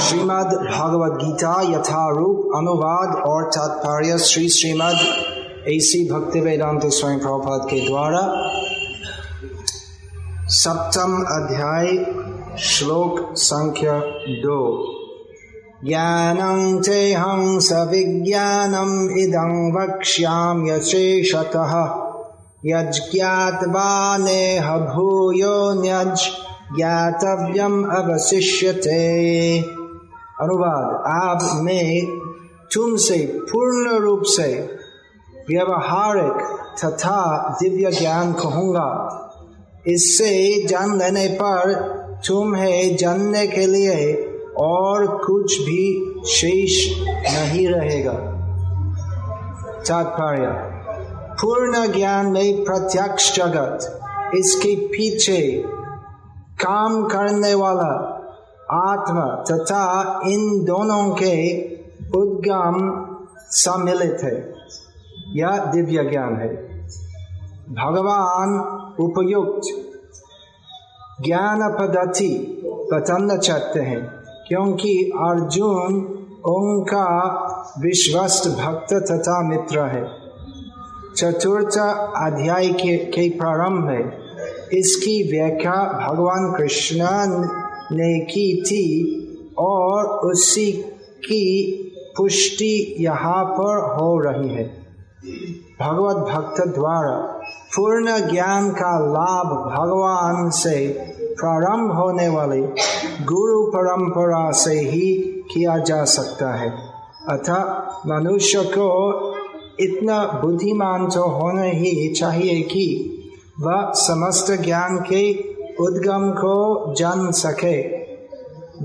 श्रीमद् भागवत गीता यथारूप अनुवाद और तात्पर्य श्री श्रीमद् एसी भक्ति वेदांत स्वयं प्रभुपाद के द्वारा सप्तम अध्याय, श्लोक संख्या दो। ज्ञानं चेहं सविज्ञानम् इदं वक्ष्याम्यशेषतः यज्ञात्वा नेह न्यज् ज्ञातव्यम अवशिष्यते। अनुवाद, आप मैं तुमसे पूर्ण रूप से व्यवहारिक तथा दिव्य ज्ञान कहूँगा इससे जान लेने पर तुम्हें जानने के लिए और कुछ भी शेष नहीं रहेगा। तात्पर्य पूर्ण ज्ञान में प्रत्यक्ष जगत, इसके पीछे काम करने वाला आत्मा तथा इन दोनों के उद्गम सम्मिलित है। यह दिव्य ज्ञान है। भगवान उपयुक्त ज्ञान पद्धति बताना चाहते हैं क्योंकि अर्जुन उनका विश्वस्त भक्त तथा मित्र है। चतुर्थ अध्याय के, के प्रारंभ में इसकी व्याख्या भगवान कृष्ण ने की थी और उसी की पुष्टि यहाँ पर हो रही है। भगवत भक्त द्वारा पूर्ण ज्ञान का लाभ भगवान से प्रारंभ होने वाली गुरु परंपरा से ही किया जा सकता है। अतः मनुष्य को इतना बुद्धिमान तो होना ही चाहिए कि वह समस्त ज्ञान के उद्गम को जान सके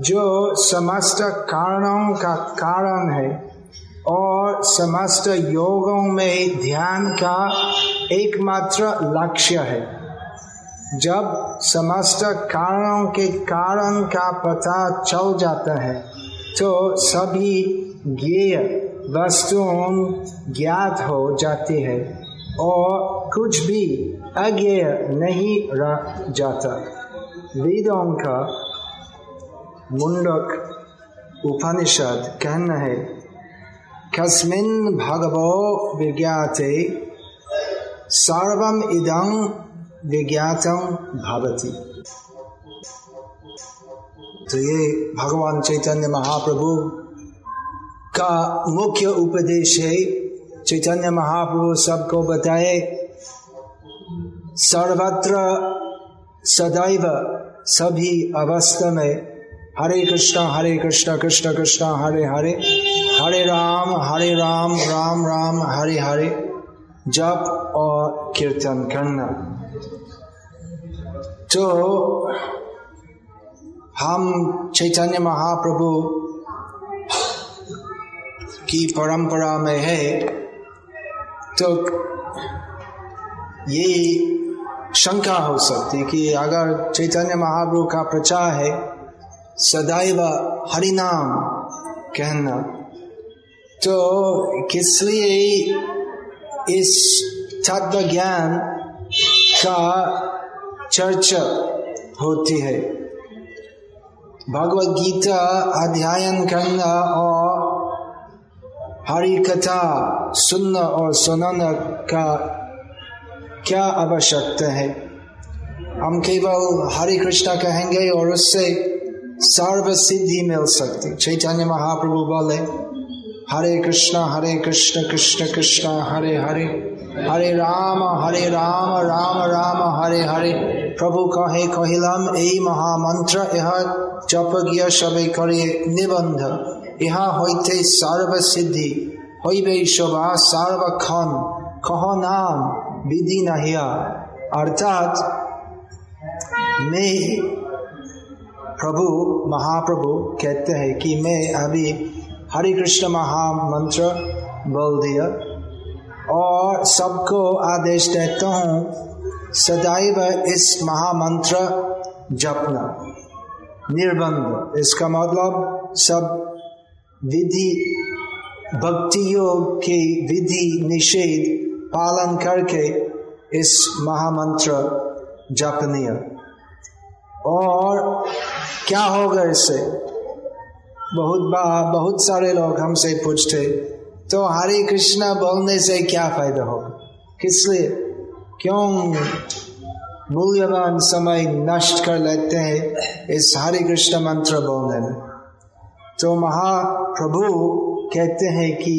जो समस्त कारणों का कारण है और समस्त योगों में ध्यान का एकमात्र लक्ष्य है। जब समस्त कारणों के कारण का पता चल जाता है तो सभी ज्ञेय वस्तुओं ज्ञात हो जाती है और कुछ भी अज्ञेय नहीं रह जाता। वेदों का मुंडक उपनिषद कहना है, कस्मिन भगवो विज्ञाते, सर्वम इदं विज्ञातम भवति। तो ये भगवान चैतन्य महाप्रभु का मुख्य उपदेश है। चैतन्य महाप्रभु सबको बताए, सर्वत्र सदैव सभी अवस्था में हरे कृष्ण हरे कृष्ण कृष्ण कृष्ण, हरे हरे हरे राम हरे राम राम राम, हरे हरे, जप और कीर्तन करना। तो हम चैतन्य महाप्रभु की परंपरा में है तो ये शंका हो सकती कि अगर चैतन्य महाप्रभु का प्रचार है, सदैव हरिनाम कहना तो किस लिए इस तत्व ज्ञान का चर्चा होती है? भगवत गीता अध्ययन करना और हरि कथा सुनना और सुनाना का क्या आवश्यकता है? हम केवल हरे कृष्णा कहेंगे और उससे सर्व सिद्धि मिल सकती। चैतन्य महाप्रभु बोले, हरे कृष्णा, हरे कृष्ण कृष्ण कृष्ण, हरे हरे। हरे राम हरे राम राम राम, हरे हरे। प्रभु कहे, कहिलम ए महामंत्र, यह जप गिया सबे करे निबंध। यह होते सर्व सिद्धि। हो सर्व खन कहो नाम। विधि नहिया अर्थात मैं प्रभु, महाप्रभु कहते हैं कि मैं अभी हरे कृष्ण महामंत्र बोल दिया। और सबको आदेश देता हूँ, सदैव इस महामंत्र जपना। निर्बंध। इसका मतलब सब विधि भक्ति योग के विधि निषेध पालन करके इस महामंत्र जपनीय और क्या होगा इससे बहुत बहुत सारे लोग हमसे पूछते तो हरे कृष्णा बोलने से क्या फ़ायदा होगा किस लिए क्यों मूल्यवान समय नष्ट कर लेते हैं इस हरे कृष्ण मंत्र बोलने में तो महाप्रभु कहते हैं कि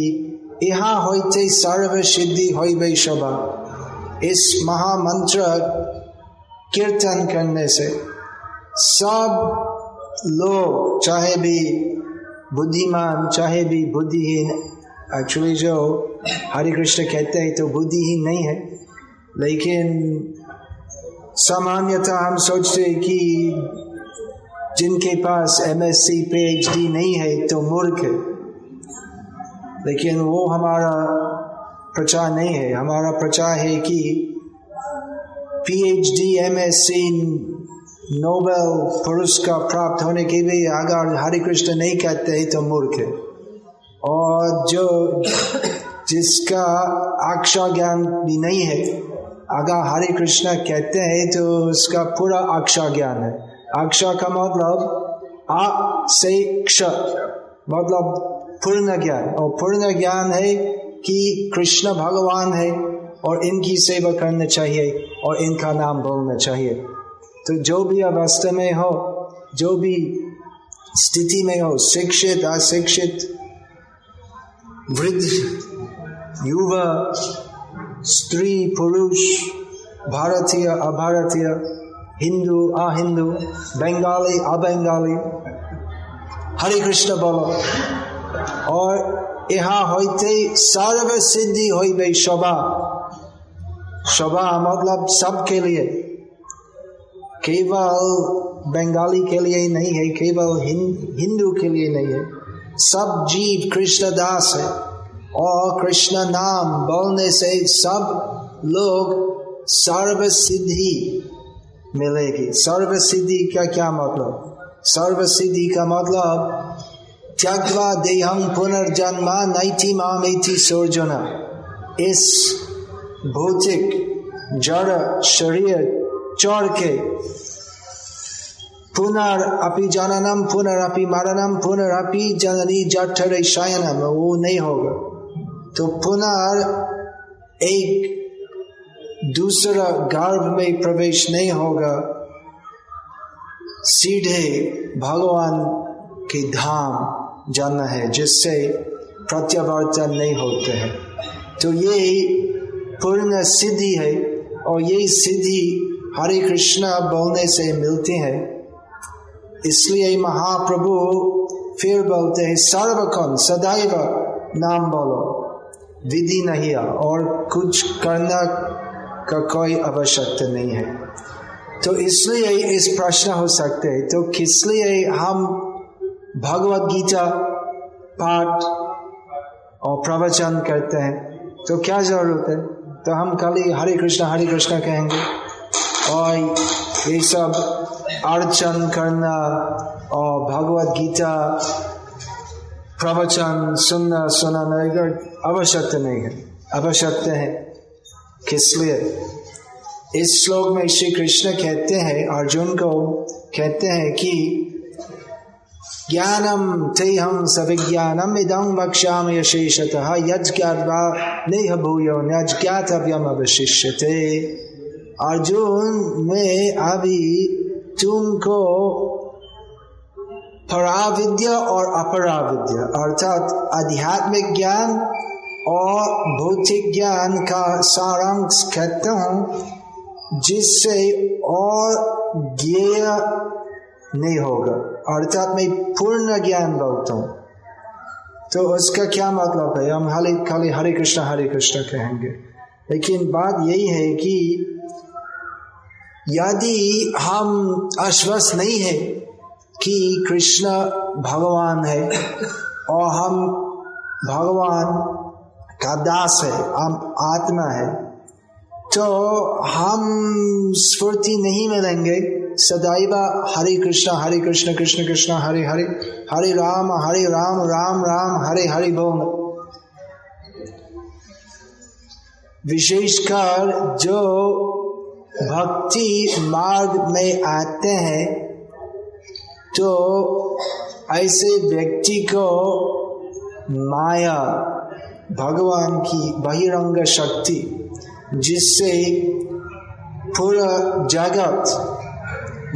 यहाँ होते सर्व सिद्धि हो शोभा। इस महामंत्र कीर्तन करने से सब लोग, चाहे भी बुद्धिमान, चाहे भी बुद्धिहीन एक्चुअली जो हरे कृष्ण कहते हैं तो बुद्धिहीन नहीं है। लेकिन सामान्यतः हम सोचते हैं कि जिनके पास एमएससी पीएचडी नहीं है तो मूर्ख है। लेकिन वो हमारा प्रचार नहीं है। हमारा प्रचार है कि पीएचडी एमएससी नोबेल पुरस्कार प्राप्त होने के भी अगर हरे कृष्ण नहीं कहते हैं तो मूर्ख है। और जो जिसका अक्षर ज्ञान भी नहीं है, अगर हरे कृष्ण कहते हैं तो उसका पूरा अक्षर ज्ञान है। अक्षर का मतलब आ से क्ष मतलब पूर्ण ज्ञान और पूर्ण ज्ञान है कि कृष्ण भगवान है और इनकी सेवा करना चाहिए और इनका नाम बोलना चाहिए। तो जो भी अवस्था में हो, जो भी स्थिति में हो, शिक्षित, अशिक्षित, वृद्ध, युवा, स्त्री, पुरुष, भारतीय, अभारतीय, हिंदू, अहिंदू, बंगाली, अबंगाली, हरे कृष्ण बोलो। और यहाँ सर्व सिद्धि हो गई शोभा। शोभा मतलब सबके लिए। केवल बंगाली के लिए नहीं है, केवल हिंदू के लिए नहीं है। सब जीव कृष्ण दास है और कृष्ण नाम बोलने से सब लोग सर्व सिद्धि मिलेगी। सर्व सिद्धि का क्या मतलब? सर्व सिद्धि का मतलब त्यक्वा देहं पुनर्जन्मा नैति मामेति सोर्जना। इस भौतिक, जड़, शरीर चौड़ के पुनर अपि जननम पुनरअपि मरणम पुनरअपि जननी जठर शयनम, वो नहीं होगा। तो पुनर एक दूसरा गर्भ में प्रवेश नहीं होगा। सीधे भगवान के धाम जाना है, जिससे प्रत्यावर्तन नहीं होते हैं। तो ये पूर्ण सिद्धि है और ये सिद्धि हरे कृष्णा बोलने से मिलती है। इसलिए महाप्रभु फिर बोलते हैं सर्वकन सदैव नाम बोलो। विधि नहीं है और कुछ करना का कोई आवश्यकता नहीं है। तो इसलिए इस प्रश्न हो सकते हैं तो किस लिए हम भगवत गीता पाठ और प्रवचन करते हैं। तो क्या ज़रूरत है? तो हम खाली हरे कृष्ण हरे कृष्ण कहेंगे। और ये सब अर्चन करना और भगवत गीता प्रवचन सुनना, सुनाना आवश्यकता नहीं है। आवश्यकता है किस लिए? इस श्लोक में श्री कृष्ण कहते हैं, अर्जुन को कहते हैं कि ज्ञानम ते हम सविज्ञानम इदं वक्ष्याम यशेषतः यज्ञात्वा नेह भूयो नज्ञातव्यम अवशिष्यते अर्जुन में अभी तुमको पराविद्या और अपराविद्या, अर्थात आध्यात्मिक ज्ञान और भौतिक ज्ञान का सारांश कहता हूँ, जिससे और ज्ञेय नहीं होगा। अर्थात मैं पूर्ण ज्ञान बोलता हूँ। तो उसका क्या मतलब है? हम खाली खाली हरे कृष्ण हरे कृष्ण कहेंगे। लेकिन बात यही है कि यदि हम आश्वस्त नहीं है कि कृष्ण भगवान है, और हम भगवान का दास है, हम आत्मा है तो हम स्फूर्ति नहीं मिलेंगे। सदैव हरे कृष्ण हरे कृष्ण कृष्ण कृष्ण, हरे हरे हरे राम हरे राम राम राम, हरे हरे बोल। विशेषकर जो भक्ति मार्ग में आते हैं तो ऐसे व्यक्ति को माया, भगवान की बहिरंग शक्ति, जिससे पूरा जगत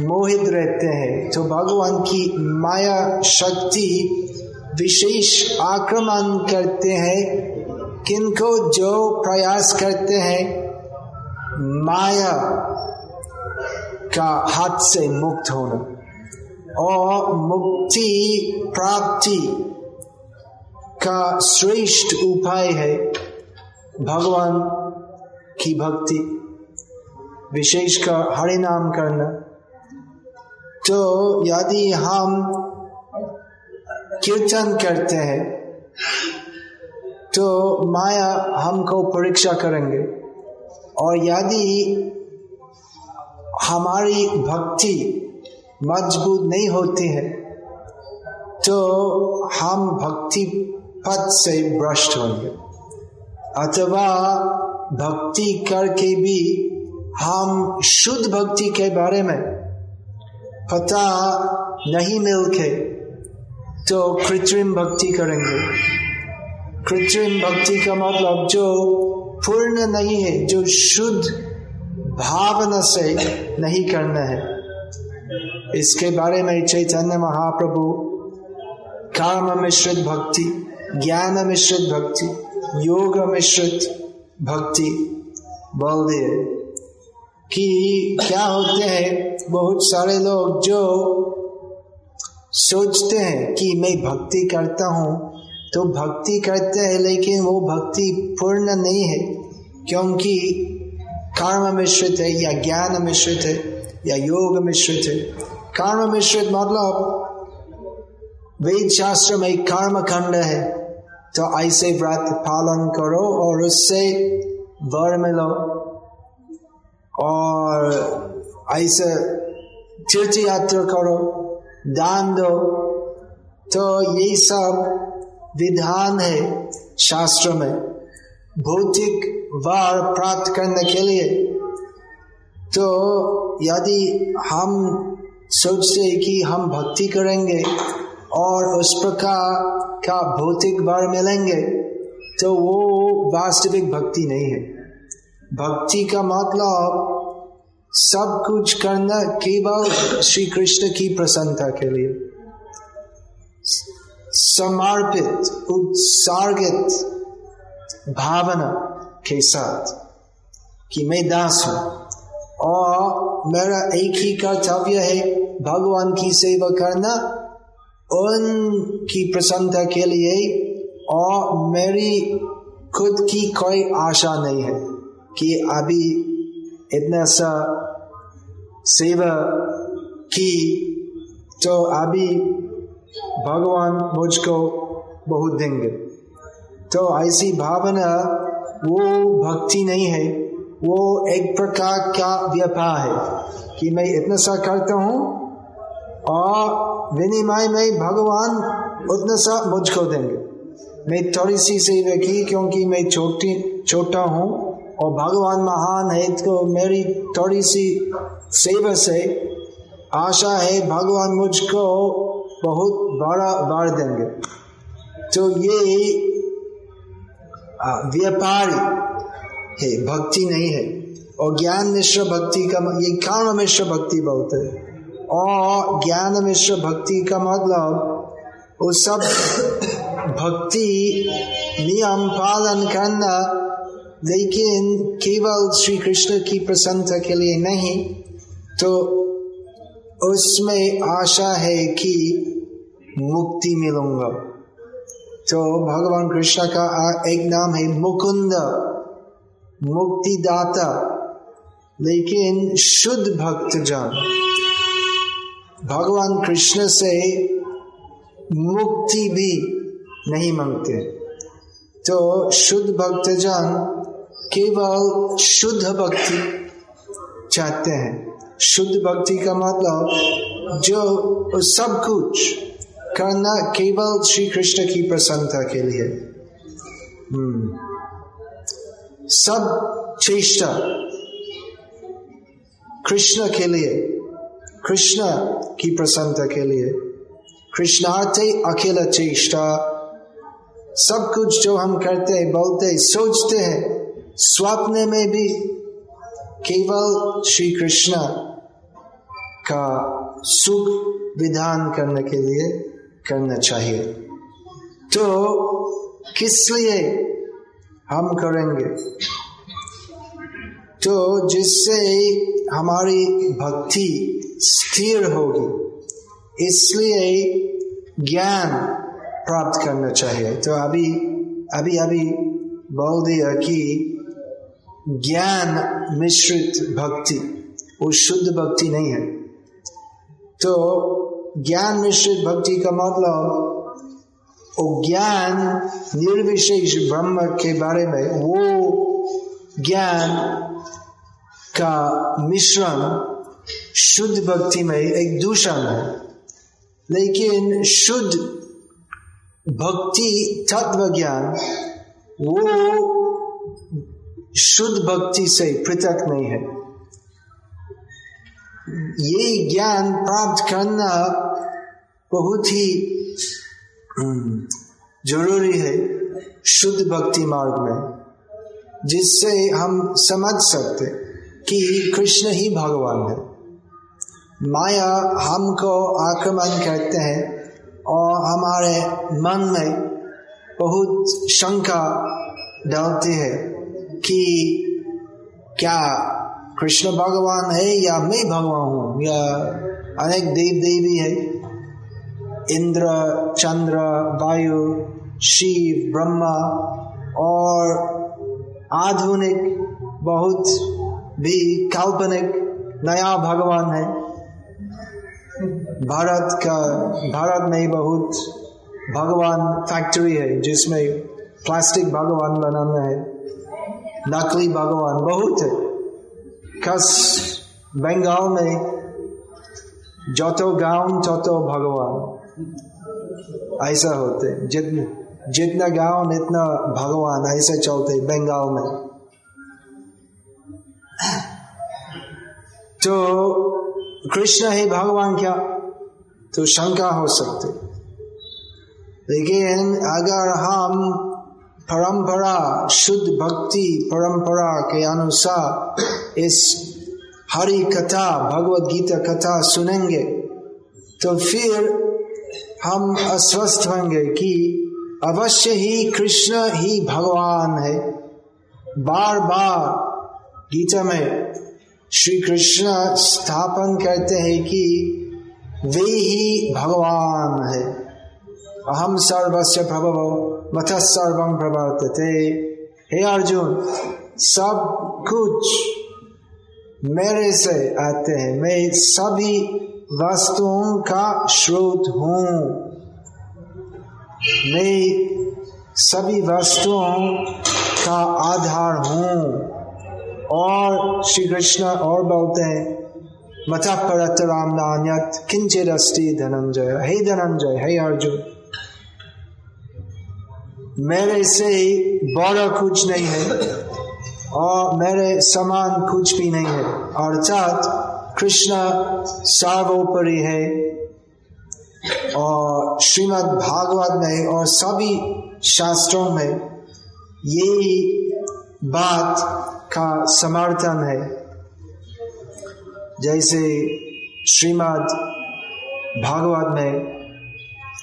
मोहित रहते हैं। तो भगवान की माया, शक्ति, विशेष आक्रमण करते हैं। किनको जो प्रयास करते हैं, माया का हाथ से मुक्त होना और मुक्ति प्राप्ति का श्रेष्ठ उपाय है भगवान की भक्ति। विशेषकर हरि नाम करना। तो यदि हम कीर्तन करते हैं तो माया हमको परीक्षा करेंगे। और यदि हमारी भक्ति मज़बूत नहीं होती है तो हम भक्ति पद से भ्रष्ट होंगे। अथवा भक्ति करके भी हम शुद्ध भक्ति के बारे में पता नहीं मिलके तो कृत्रिम भक्ति करेंगे। कृत्रिम भक्ति का मतलब जो पूर्ण नहीं है, जो शुद्ध भावना से नहीं करना है। इसके बारे में चैतन्य महाप्रभु, काम मिश्रित भक्ति, ज्ञान मिश्रित भक्ति, योग मिश्रित भक्ति बोल दिए कि क्या होते हैं? बहुत सारे लोग जो सोचते हैं कि मैं भक्ति करता हूँ तो भक्ति करते हैं, लेकिन वो भक्ति पूर्ण नहीं है, क्योंकि कर्म मिश्रित है, या ज्ञान मिश्रित है, या योग मिश्रित है। कर्म मिश्रित मतलब वेद शास्त्र में कर्म खंड है तो ऐसे व्रत पालन करो और उससे वर मिलो। और ऐसे तीर्थ यात्रा करो दान दो तो ये सब विधान है शास्त्र में। भौतिक वार प्राप्त करने के लिए। तो यदि हम सोचते कि हम भक्ति करेंगे और उस प्रकार का भौतिक वार मिलेंगे तो वो वास्तविक भक्ति नहीं है। भक्ति का मतलब सब कुछ करना केवल श्री कृष्ण की प्रसन्नता के लिए। समर्पित, उत्सार्गित भावना के साथ कि मैं दास हूँ और मेरा एक ही कर्तव्य है भगवान की सेवा करना, उनकी प्रसन्नता के लिए और मेरी खुद की कोई आशा नहीं है कि अभी इतना सा सेवा की तो अभी भगवान मुझको बहुत देंगे। तो ऐसी भावना वो भक्ति नहीं है, वो एक प्रकार का व्यापार है कि मैं इतना सा करता हूँ और विनिमय में भगवान उतना सा मुझको देंगे। मैं थोड़ी सी सेवा की, क्योंकि मैं छोटी, छोटा हूँ। और भगवान महान है तो मेरी थोड़ी सी सेवा से आशा है, भगवान मुझको बहुत बड़ा बार देंगे। तो ये व्यापारी है, भक्ति नहीं है। और ज्ञान मिश्र भक्ति का ये कारण मिश्र भक्ति बहुत है। और ज्ञान मिश्र भक्ति का मतलब वो सब भक्ति नियम पालन करना लेकिन केवल श्री कृष्ण की प्रसन्नता के लिए नहीं तो उसमें आशा है कि मुक्ति मिलूँगा। तो भगवान कृष्ण का एक नाम है मुकुंद, मुक्तिदाता, लेकिन शुद्ध भक्त जन भगवान कृष्ण से मुक्ति भी नहीं मांगते। तो शुद्ध भक्त जन केवल शुद्ध भक्ति चाहते हैं। शुद्ध भक्ति का मतलब जो सब कुछ करना केवल श्री कृष्ण की प्रसन्नता के लिए। सब चेष्टा कृष्ण के लिए, कृष्ण की प्रसन्नता के लिए, कृष्णार्थे अखिल चेष्टा, सब कुछ जो हम करते हैं, बोलते हैं, सोचते हैं स्वप्न में भी केवल श्री कृष्ण का सुख विधान करने के लिए करना चाहिए तो किस लिए हम करेंगे तो जिससे हमारी भक्ति स्थिर होगी इसलिए ज्ञान प्राप्त करना चाहिए तो अभी अभी अभी बोल दिया कि ज्ञान मिश्रित भक्ति वो शुद्ध भक्ति नहीं है। तो ज्ञान मिश्रित भक्ति का मतलब वो ज्ञान निर्विशेष ब्रह्म के बारे में, वो ज्ञान का मिश्रण शुद्ध भक्ति में एक दूषण है। लेकिन शुद्ध भक्ति तत्व ज्ञान, वो शुद्ध भक्ति से पृथक नहीं है। ये ज्ञान प्राप्त करना बहुत ही हम्म, ज़रूरी है शुद्ध भक्ति मार्ग में जिससे हम समझ सकते कि कृष्ण ही भगवान है। माया हमको आक्रमण करते हैं और हमारे मन में बहुत शंका डालती है। कि क्या कृष्ण भगवान है या मैं भगवान हूँ? या अनेक देव देवी है। इंद्र, चंद्र, वायु, शिव, ब्रह्मा और आधुनिक, बहुत भी काल्पनिक, नया भगवान है। भारत का, भारत में बहुत भगवान फैक्ट्री है, जिसमें प्लास्टिक भगवान बनाना है। नकली भगवान बहुत है। कस बंगाल में जो गाँव तो भगवान, ऐसा होते। जितना जितना गाँव इतना भगवान, ऐसे चलते बंगाल में। तो कृष्ण है भगवान क्या? तो शंका हो सकते। लेकिन अगर हम परंपरा, शुद्ध भक्ति परंपरा के अनुसार इस हरि कथा भगवत गीता कथा सुनेंगे तो फिर हम अस्वस्थ होंगे कि अवश्य ही कृष्ण ही भगवान है। बार बार गीता में श्री कृष्ण स्थापन करते हैं कि वे ही भगवान है। अहम सर्वस्व प्रभव मथ सर्वम प्रवर्तते। हे अर्जुन, सब कुछ मेरे से आते हैं। मैं सभी वस्तुओं का स्रोत हूँ। मैं सभी वस्तुओं का आधार हूँ। और श्री कृष्ण और बोलते हैं मथा परत राम नान्यत किंचित अस्ति धनंजय। हे धनंजय, हे अर्जुन। मेरे से बड़ा कुछ नहीं है और मेरे समान कुछ भी नहीं है। अर्थात कृष्ण सर्वोपरि है और श्रीमद् भागवत में और सभी शास्त्रों में ये बात का समर्थन है। जैसे श्रीमद् भागवत में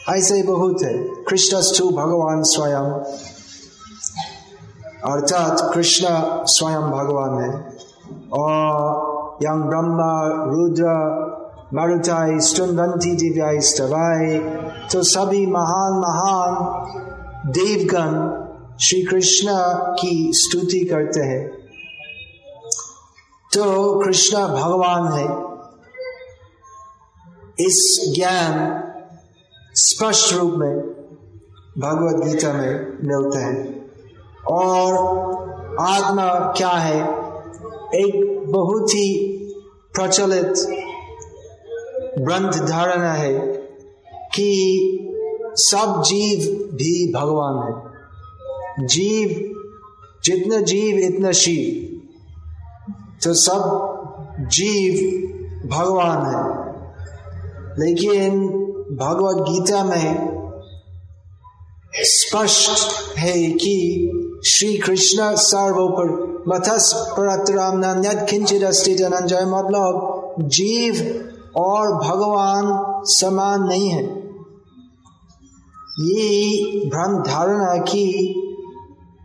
ऐसे बहुत है। कृष्णस्तु भगवान स्वयं। अर्थात कृष्ण स्वयं भगवान है। और यंग ब्रह्मा, रुद्र, मरुताई स्तुनवंती दिव्याई, स्तवाई तो सभी महान महान देवगण श्री कृष्ण की स्तुति करते हैं। तो कृष्ण भगवान है। इस ज्ञान स्पष्ट रूप में भगवत गीता में मिलते हैं। और आत्मा क्या है? एक बहुत ही प्रचलित ग्रंथ धारणा है कि सब जीव भी भगवान है। जीव, जितना जीव, इतना शिव। तो सब जीव भगवान है। लेकिन भगवत गीता में स्पष्ट है कि श्री कृष्ण सर्वोपर मथस परतराम किंचित अनंजय मतलब जीव और भगवान समान नहीं है। ये भ्रम धारणा की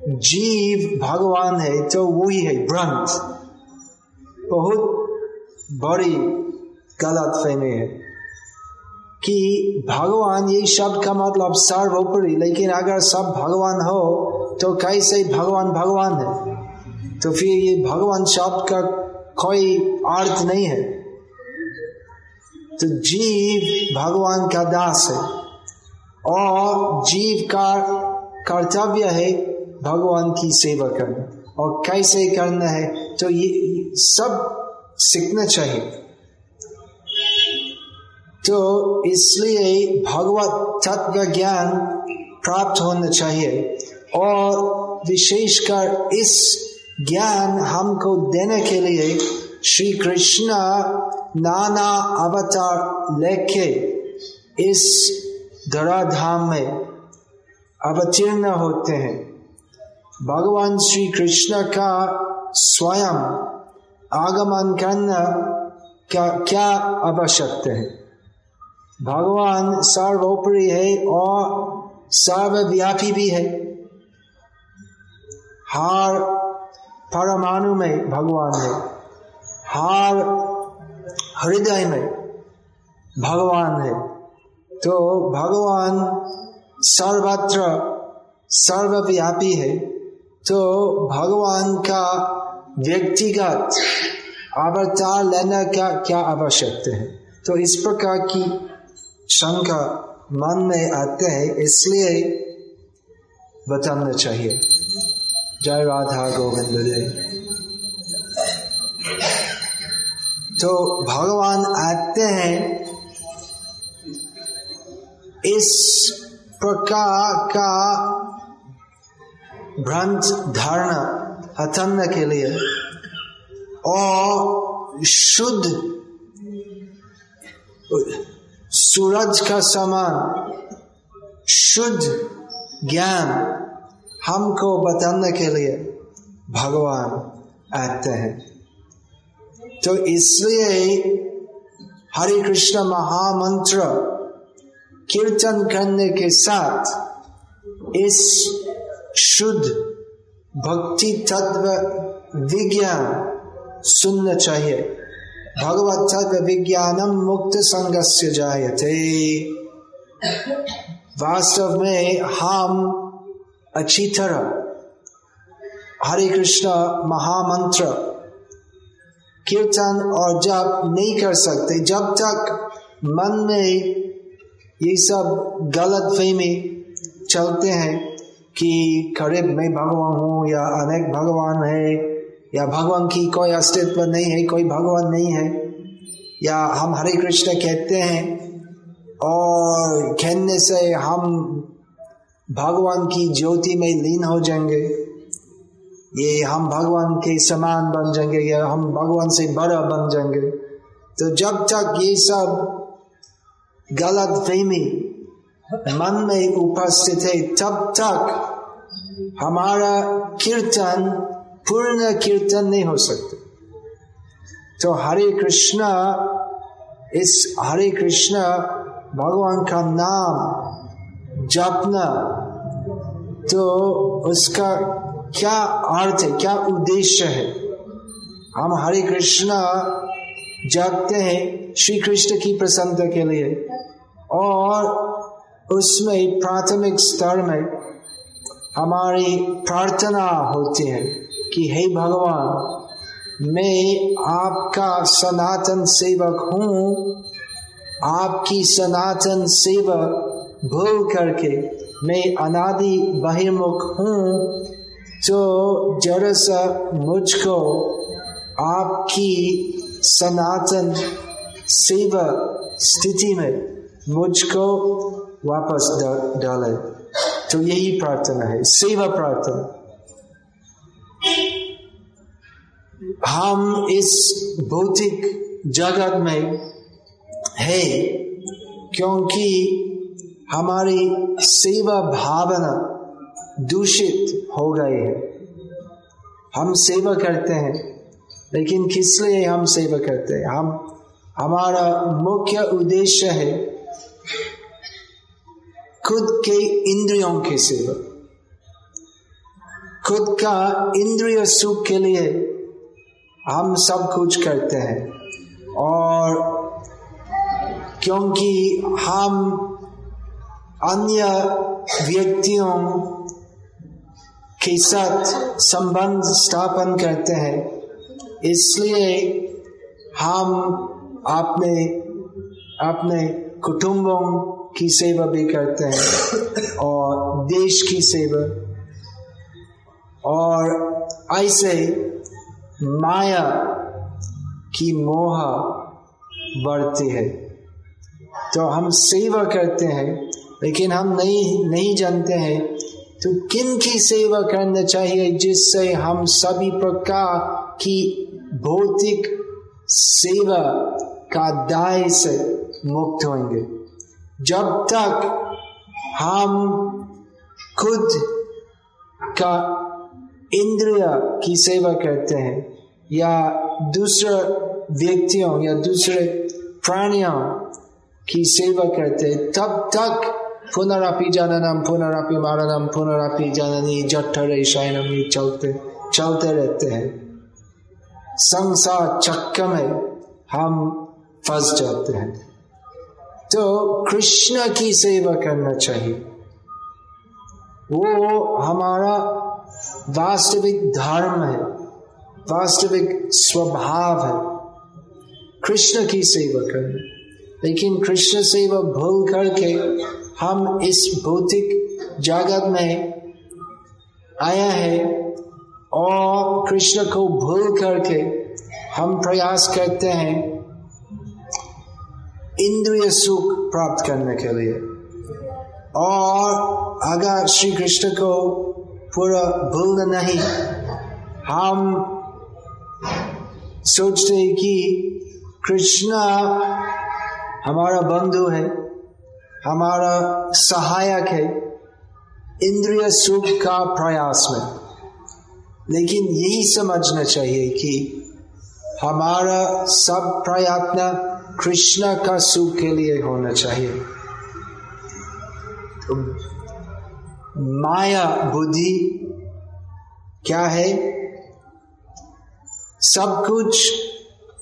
जीव भगवान है तो वो ही है भ्रंथ बहुत बड़ी गलत फहमी है। कि भगवान ये शब्द का मतलब सर्वोपरि, लेकिन अगर सब भगवान हो तो कैसे भगवान भगवान है? तो फिर ये भगवान शब्द का कोई अर्थ नहीं है। तो जीव भगवान का दास है, और जीव का कर्तव्य है भगवान की सेवा करना। और कैसे करना है? तो ये सब सीखना चाहिए। तो इसलिए भगवत तत्व ज्ञान प्राप्त होना चाहिए और विशेषकर इस ज्ञान हमको देने के लिए श्री कृष्ण नाना अवतार लेके इस धराधाम में अवतीर्ण होते हैं। भगवान श्री कृष्ण का स्वयं आगमन करना क्या क्या आवश्यकता है? भगवान सर्वोपरि है और सर्वव्यापी भी है। हर परमाणु में भगवान है। हर हृदय में भगवान है। तो भगवान सर्वत्र सर्वव्यापी है। तो भगवान का व्यक्तिगत अवतार लेना का क्या आवश्यकता है? तो इस प्रकार की शंका मन में आते हैं, इसलिए बताना चाहिए। जय राधा गोविंद देव तो भगवान आते हैं, इस प्रकार का भ्रांत धारणा हटाने के लिए, और शुद्ध सूरज का समान, शुद्ध ज्ञान हमको बताने के लिए भगवान आते हैं। तो इसलिए हरे कृष्ण महामंत्र कीर्तन करने के साथ इस शुद्ध भक्ति तत्व विज्ञान सुनना चाहिए। भगवत तत्व विज्ञानम मुक्त संगस्य जायते। वास्तव में हम अच्छी तरह हरे कृष्ण महामंत्र कीर्तन और जप नहीं कर सकते। जब तक मन में ये सब गलत फहमी चलते हैं कि करीब मैं भगवान हूँ या अनेक भगवान है या भगवान की कोई अस्तित्व नहीं है, कोई भगवान नहीं है, या हम हरे कृष्ण कहते हैं और कहने से हम भगवान की ज्योति में लीन हो जाएँगे, ये हम भगवान के समान बन जाएँगे, या हम भगवान से बड़ा बन जाएँगे। तो जब तक ये सब गलत फहमी मन में उपस्थित है, तब तक हमारा कीर्तन पूर्ण कीर्तन नहीं हो सकते। तो हरे कृष्णा, इस हरे कृष्ण, भगवान का नाम जपना तो उसका क्या अर्थ है, क्या उद्देश्य है? हम हरे कृष्ण जपते हैं श्री कृष्ण की प्रसन्नता के लिए और उसमें प्राथमिक स्तर में हमारी प्रार्थना होती है। कि, हे भगवान, मैं आपका सनातन सेवक हूँ। आपकी सनातन सेवा भूल करके मैं अनादि बहिर्मुख हूँ तो जरा सा मुझको आपकी सनातन सेवा स्थिति में मुझको वापस डाले। तो यही प्रार्थना है, सेवा प्रार्थना। हम इस भौतिक जगत में है क्योंकि हमारी सेवा भावना दूषित हो गई है। हम सेवा करते हैं, लेकिन किस लिए हम सेवा करते हैं? हम, हमारा मुख्य उद्देश्य है खुद के इंद्रियों की सेवा। खुद का इंद्रिय सुख के लिए हम सब कुछ करते हैं। और क्योंकि हम अन्य व्यक्तियों के साथ संबंध स्थापन करते हैं, इसलिए हम अपने अपने कुटुंबों की सेवा भी करते हैं और देश की सेवा। और ऐसे माया की मोह बढ़ती है। तो हम सेवा करते हैं, लेकिन हम नहीं नहीं जानते हैं तो किन की सेवा करना चाहिए जिससे हम सभी प्रकार की भौतिक सेवा का दाय से मुक्त होंगे। जब तक हम खुद का इंद्रिय की सेवा करते हैं, या दूसरे व्यक्तियों, या दूसरे प्राणियों की सेवा करते हैं, तब तक पुनरापि जननम, पुनरापि मारणम, पुनरापि जननी जठर शयनम ये चलते चलते रहते हैं। संसार चक्र में हम फंस जाते हैं। तो कृष्ण की सेवा करना चाहिए। वो हमारा वास्तविक धर्म है, वास्तविक स्वभाव है। कृष्ण की सेवा करना। लेकिन कृष्ण सेवा भूल करके हम इस भौतिक जगत में आया है और कृष्ण को भूल करके हम प्रयास करते हैं इंद्रिय सुख प्राप्त करने के लिए। और अगर श्री कृष्ण को पूरा भूलना नहीं। हम सोचते हैं कि कृष्णा हमारा बंधु है, हमारा सहायक है, इंद्रिय सुख का प्रयास में। लेकिन यही समझना चाहिए कि हमारा सब प्रयत्न कृष्णा का सुख के लिए होना चाहिए। तो माया बुद्धि क्या है? सब कुछ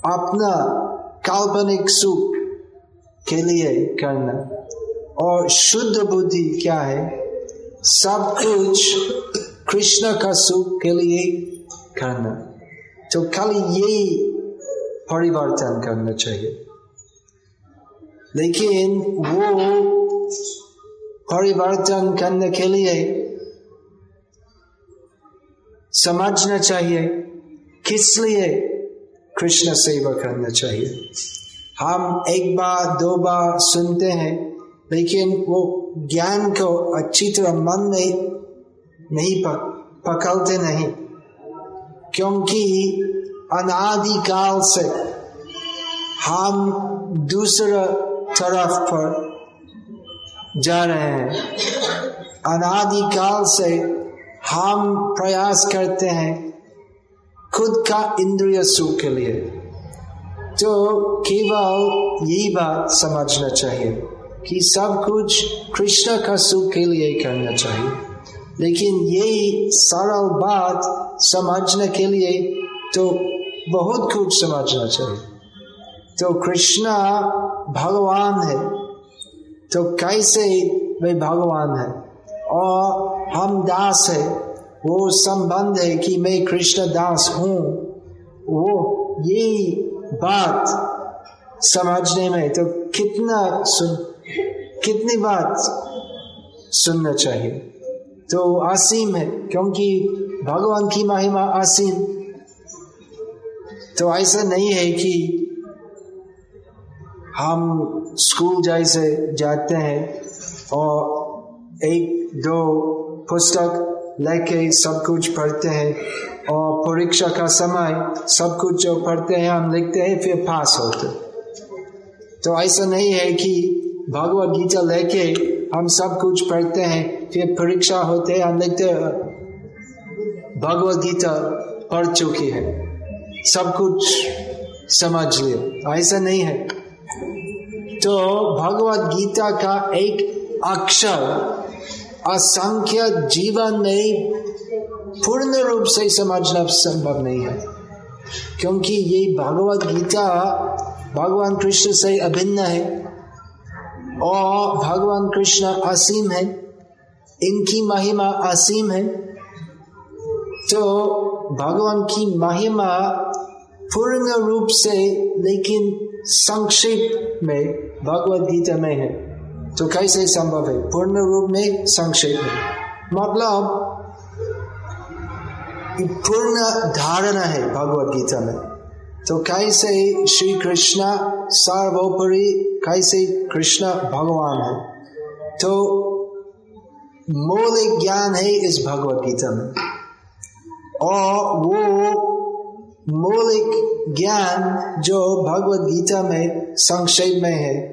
अपना काल्पनिक सुख के लिए करना। और शुद्ध बुद्धि क्या है? सब कुछ कृष्ण का सुख के लिए करना। तो खाली यही परिवर्तन करना चाहिए। लेकिन वो परिवर्तन करने के लिए समझना चाहिए, किस लिए कृष्ण सेवा करना चाहिए। हम एक बार, दो बार सुनते हैं, लेकिन वो ज्ञान को अच्छी तरह मन में नहीं पकड़ते नहीं, क्योंकि अनादिकाल से हम दूसरा तरफ़ पर जा रहे हैं। अनादिकाल से हम प्रयास करते हैं खुद का इंद्रिय सुख के लिए। तो केवल यही बात समझना चाहिए कि सब कुछ कृष्ण का सुख के लिए करना चाहिए। लेकिन यही सरल बात समझने के लिए तो बहुत कुछ समझना चाहिए। तो कृष्णा भगवान है। तो कैसे वे भगवान है? और हम दास है। वो संबंध है कि मैं कृष्ण दास हूँ। वो यही बात समझने में तो कितना सुन, कितनी बात सुनना चाहिए? तो असीम है, क्योंकि भगवान की महिमा असीम। तो ऐसा नहीं है कि हम स्कूल जैसे जाते हैं और एक, दो पुस्तक लेके सब कुछ पढ़ते हैं और परीक्षा का समय सब कुछ जो पढ़ते हैं हम लिखते हैं, फिर पास होते तो ऐसा नहीं है कि भगवत गीता लेके हम सब कुछ पढ़ते हैं, फिर परीक्षा होते हैं, हम लिखते भगवत गीता पढ़ चुकी है। सब कुछ समझ लिया ऐसा नहीं है। तो भगवत गीता का एक अक्षर, असंख्य जीवन में पूर्ण रूप से समझना संभव नहीं है। क्योंकि ये भगवत गीता भगवान कृष्ण से अभिन्न है और भगवान कृष्ण असीम है, इनकी महिमा असीम है। तो भगवान की महिमा पूर्ण रूप से, लेकिन संक्षिप्त में भगवत गीता में है। तो कैसे संभव है? पूर्ण रूप में संक्षेप में। मतलब पूर्ण धारणा है भगवत गीता में। तो कैसे श्री कृष्ण सर्वोपरि, कैसे कृष्ण भगवान है? तो मौलिक ज्ञान है इस भगवत गीता में। और वो मौलिक ज्ञान जो भगवत गीता में संक्षेप में है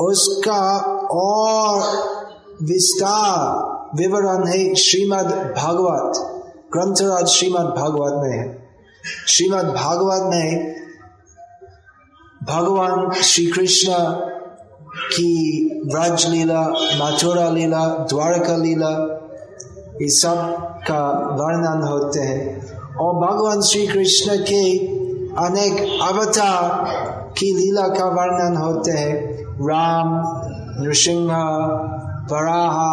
उसका और विस्तार विवरण है श्रीमद् भागवत। ग्रंथराज श्रीमद् भागवत में है। श्रीमद् भागवत में भगवान श्री कृष्ण की व्रज लीला लीला, द्वारका लीला, ये सब का वर्णन होते हैं। और भगवान श्री कृष्ण के अनेक अवतार की लीला का वर्णन होते हैं। राम, नृसिंह, वराहा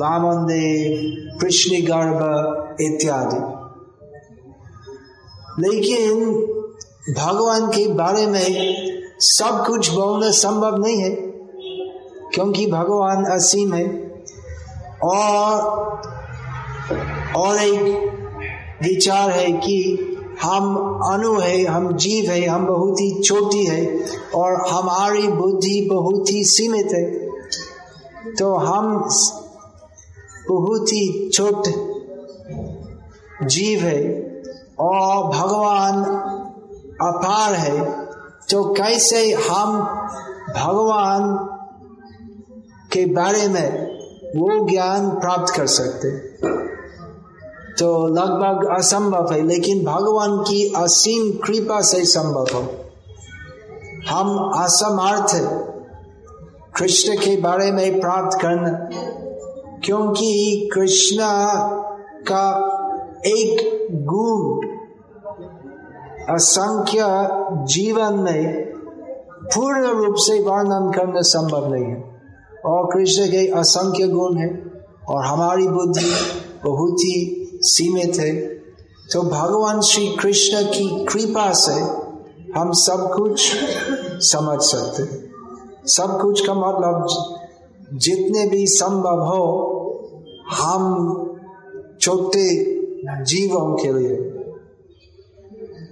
वामन देव कृष्ण गर्भ इत्यादि। लेकिन भगवान के बारे में सब कुछ बोलना संभव नहीं है, क्योंकि भगवान असीम है और और एक विचार है कि हम अनु है, हम जीव है, हम बहुत ही छोटी है और हमारी बुद्धि बहुत ही सीमित है। तो हम बहुत ही छोट जीव है और भगवान अपार है। तो कैसे हम भगवान के बारे में वो ज्ञान प्राप्त कर सकते तो लगभग असंभव है, लेकिन भगवान की असीम कृपा से संभव हो। हम असमर्थ कृष्ण के बारे में प्राप्त करना, क्योंकि कृष्ण का एक गुण असंख्य जीवन में पूर्ण रूप से वर्णन करना संभव नहीं है। और कृष्ण के असंख्य गुण है, और हमारी बुद्धि बहुत ही सीमित है तो भगवान श्री कृष्ण की कृपा से हम सब कुछ समझ सकते। सब कुछ का मतलब जितने भी संभव हो, हम छोटे जीवों के लिए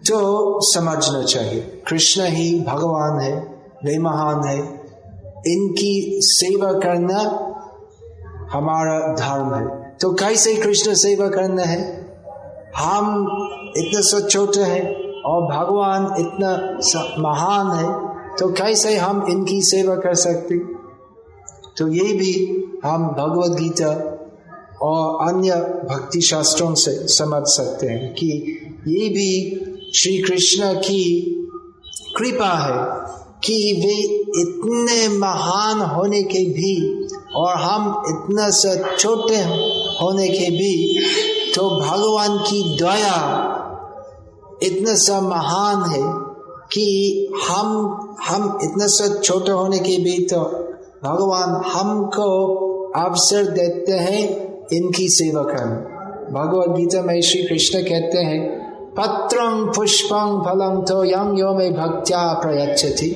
तो समझना चाहिए। कृष्ण ही भगवान है, वे महान है। इनकी सेवा करना हमारा धर्म है। तो कैसे कृष्ण सेवा करना है। हम इतने सब छोटे हैं और भगवान इतना महान है तो कैसे हम इनकी सेवा कर सकते? तो ये भी हम भगवत गीता और अन्य भक्ति शास्त्रों से समझ सकते हैं कि ये भी श्री कृष्ण की कृपा है कि वे इतने महान होने के भी और हम इतना सा छोटे होने के भी तो भगवान की दया इतना सा महान है कि हम हम इतना सा छोटे होने के भी तो भगवान हमको अवसर देते हैं इनकी सेवा करना। भगवत गीता में श्री कृष्ण कहते हैं, पत्रं पुष्पं फलं तो यम यो में भक्त्या प्रयच्छति।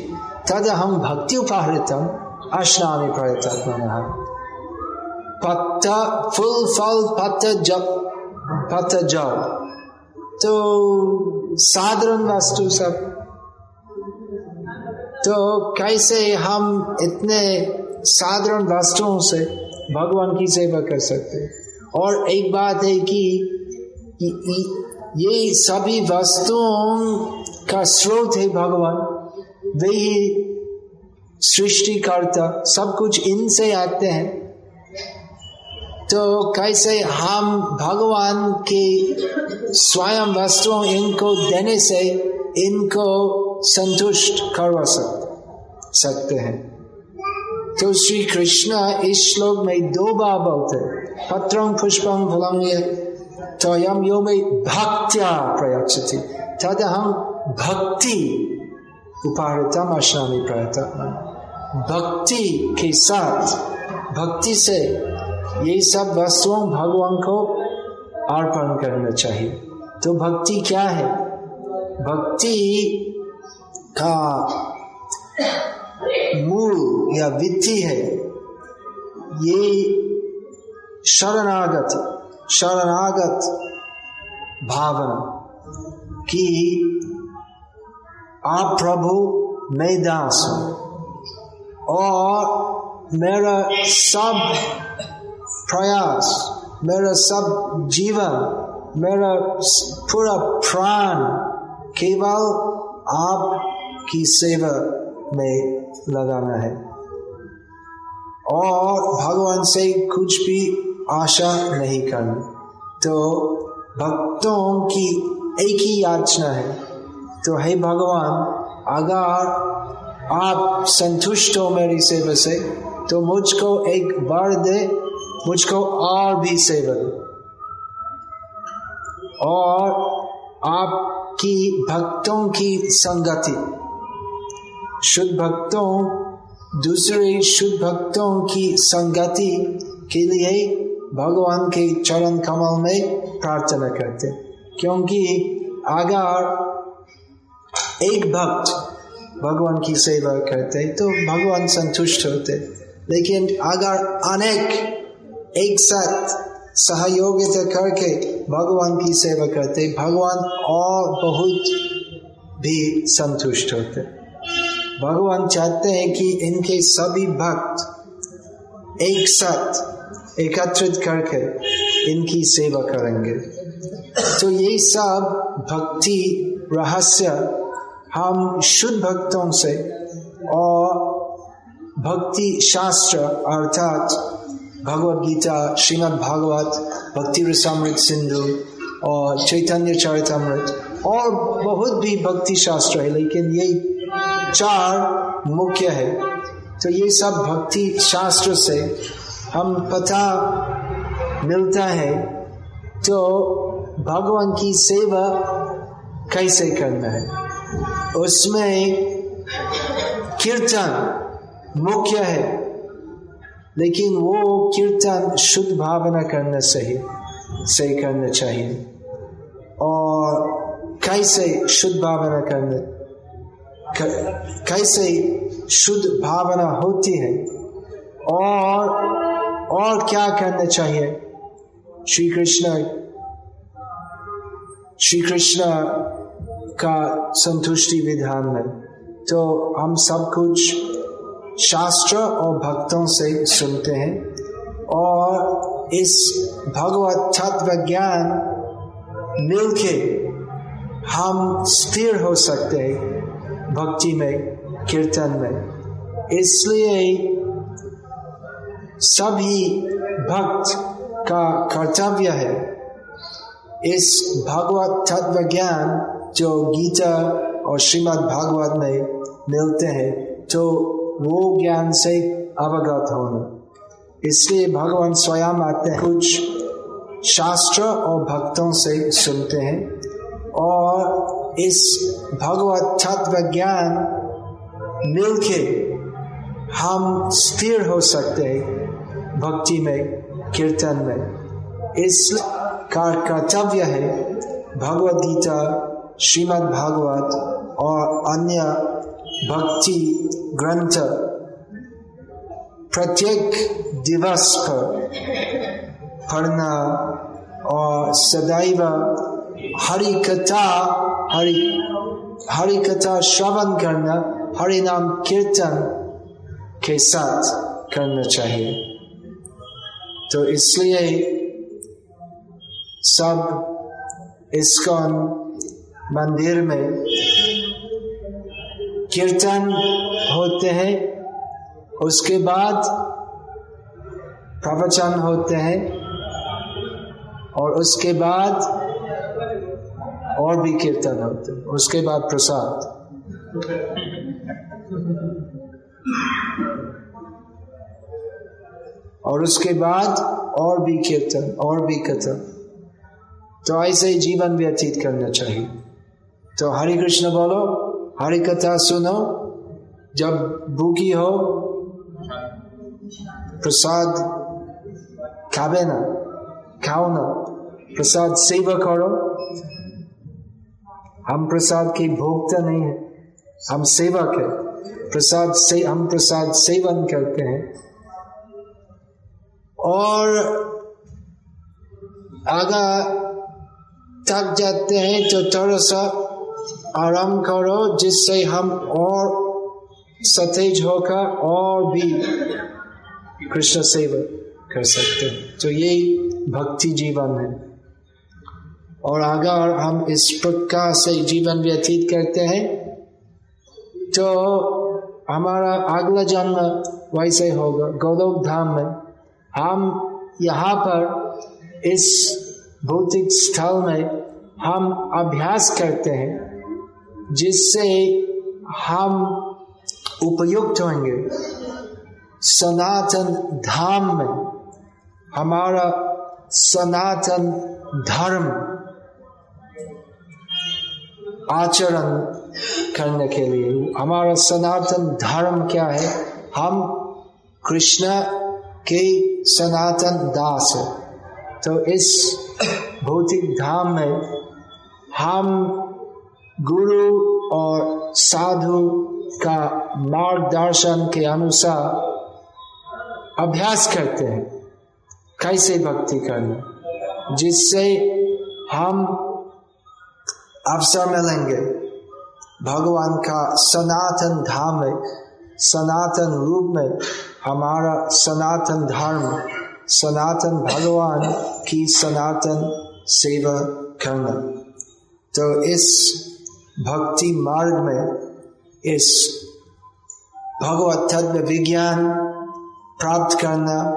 तद हम भक्ति उपहृतम। अश्नामी प्रयत्न पत्ता फुल, फल पत्ता जब पत्ता जब। तो साधारण वस्तु सब। तो कैसे हम इतने साधारण वस्तुओं से भगवान की सेवा कर सकते और एक बात है कि ये सभी वस्तुओं का स्रोत है भगवान। वे ही सृष्टिकर्ता, सब कुछ इनसे आते हैं। तो कैसे हम भगवान के स्वयं वस्तुओं इनको देने से इनको संतुष्ट करवा सकते हैं। तो श्री कृष्ण इस श्लोक में दो बार बोलते पत्रं पुष्पं फलम तो यम यो में भक्त्या प्रयक्षति तद हम भक्ति उपाहृतम अश्रामी प्रयत्न भक्ति के साथ, भक्ति से ये सब वस्तुओं भगवान को अर्पण करना चाहिए। तो भक्ति क्या है? भक्ति का मूल या वित्ती है, ये शरणागत शरणागत भावना कि आप प्रभु, मैं दास हूँ। और मेरा सब प्रयास मेरा सब जीवन मेरा पूरा प्राण केवल आप की सेवा में लगाना है और भगवान से कुछ भी आशा नहीं करना तो भक्तों की एक ही याचना है तो हे भगवान अगर आप संतुष्ट हो मेरी सेवा से तो मुझको एक वर दे, मुझको और भी सेवा और आपकी भक्तों की संगति, शुद्ध भक्तों, दूसरे शुद्ध भक्तों की संगति के लिए भगवान के चरण कमल में प्रार्थना करते क्योंकि अगर एक भक्त भगवान की सेवा करते तो भगवान संतुष्ट होते लेकिन अगर अनेक, एक साथ सहयोगिता करके भगवान की सेवा करते भगवान और बहुत भी संतुष्ट होते भगवान चाहते हैं कि इनके सभी भक्त एक साथ एकत्रित करके इनकी सेवा करेंगे। तो ये सब भक्ति, रहस्य हम शुद्ध भक्तों से और भक्ति शास्त्र अर्थात भगवत गीता, श्रीमद् भागवत, भक्ति रसामृत सिंधु और चैतन्य चरितमृत और बहुत भी भक्ति शास्त्र है, लेकिन ये चार मुख्य है। तो ये सब भक्ति शास्त्र से हम पता मिलता है तो भगवान की सेवा कैसे करना है? उसमें कीर्तन मुख्य है, लेकिन वो कीर्तन शुद्ध भावना करना सही सही करना चाहिए। और कैसे शुद्ध भावना करना कैसे शुद्ध भावना होती है, और और क्या करना चाहिए? श्री कृष्ण श्री कृष्ण का संतुष्टि विधान में तो हम सब कुछ शास्त्र और भक्तों से सुनते हैं और इस भगवत तत्व ज्ञान मिलके हम स्थिर हो सकते हैं भक्ति में, कीर्तन में। इसलिए सभी भक्त का कर्तव्य है इस भगवत तत्व ज्ञान जो गीता और श्रीमद् भागवत में मिलते हैं तो वो ज्ञान से अवगत होना इसलिए भगवान स्वयं आते हैं। कुछ शास्त्र और भक्तों से सुनते हैं और इस भगवत तत्व ज्ञान मिलके हम स्थिर हो सकते हैं भक्ति में, कीर्तन में। इस का कर्तव्य है भगवत गीता श्रीमद् भागवत और अन्य भक्ति ग्रंथ प्रत्येक दिवस पर पढ़ना और सदैव हरि कथा हरि हरि कथा श्रवण करना हरि नाम कीर्तन के साथ करना चाहिए तो इसलिए सब इस्कॉन मंदिर में कीर्तन होते हैं, उसके बाद प्रवचन होते हैं, और उसके बाद और भी कीर्तन होते हैं, उसके बाद प्रसाद। और उसके बाद और भी कीर्तन, और भी कथन। तो ऐसे ही जीवन व्यतीत करना चाहिए। तो हरे कृष्ण बोलो, हरि कथा सुनो, जब भूखी हो, प्रसाद खावे ना, खाओ ना, प्रसाद सेवा करो। हम प्रसाद की भोगता नहीं है, हम सेवक है। प्रसाद से, हम प्रसाद सेवन करते हैं। और आगा थक जाते हैं तो थोड़ा सा आराम करो, जिससे हम और सतेज होकर और भी कृष्ण सेवा कर सकते हैं। तो यही भक्ति जीवन है। और अगर हम इस प्रकार से जीवन व्यतीत करते हैं तो हमारा अगला जन्म वैसे होगा, गौरव धाम में। हम यहाँ पर इस भौतिक स्थल में हम अभ्यास करते हैं। जिससे हम उपयुक्त होंगे। सनातन धाम में हमारा सनातन धर्म आचरण करने के लिए। हमारा सनातन धर्म क्या है? हम कृष्ण के सनातन दास है। तो इस भौतिक धाम में हम गुरु और साधु का मार्गदर्शन के अनुसार अभ्यास करते हैं। कैसे भक्ति करना जिससे हम अवसर मिलेंगे। भगवान का सनातन धाम में, सनातन रूप में हमारा सनातन धर्म, सनातन भगवान की सनातन सेवा करना। तो इस भक्ति मार्ग में इस भगवत तत्व विज्ञान प्राप्त करना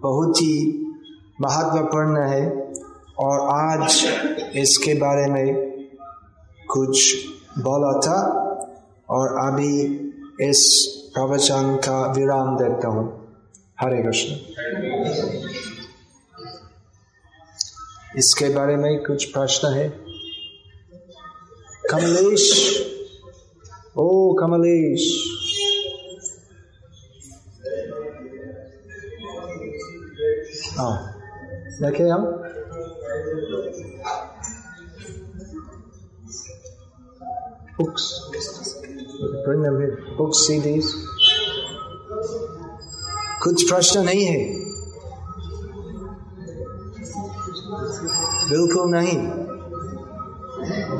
बहुत ही महत्वपूर्ण है और आज इसके बारे में कुछ बोला था और अभी इस प्रवचन का विराम देता हूँ। हरे कृष्ण। इसके बारे में कुछ प्रश्न है? कमलेश ओ कमलेश देखे हम books. Bring them here. Books, CDs. कुछ प्रश्न नहीं है बिल्कुल नहीं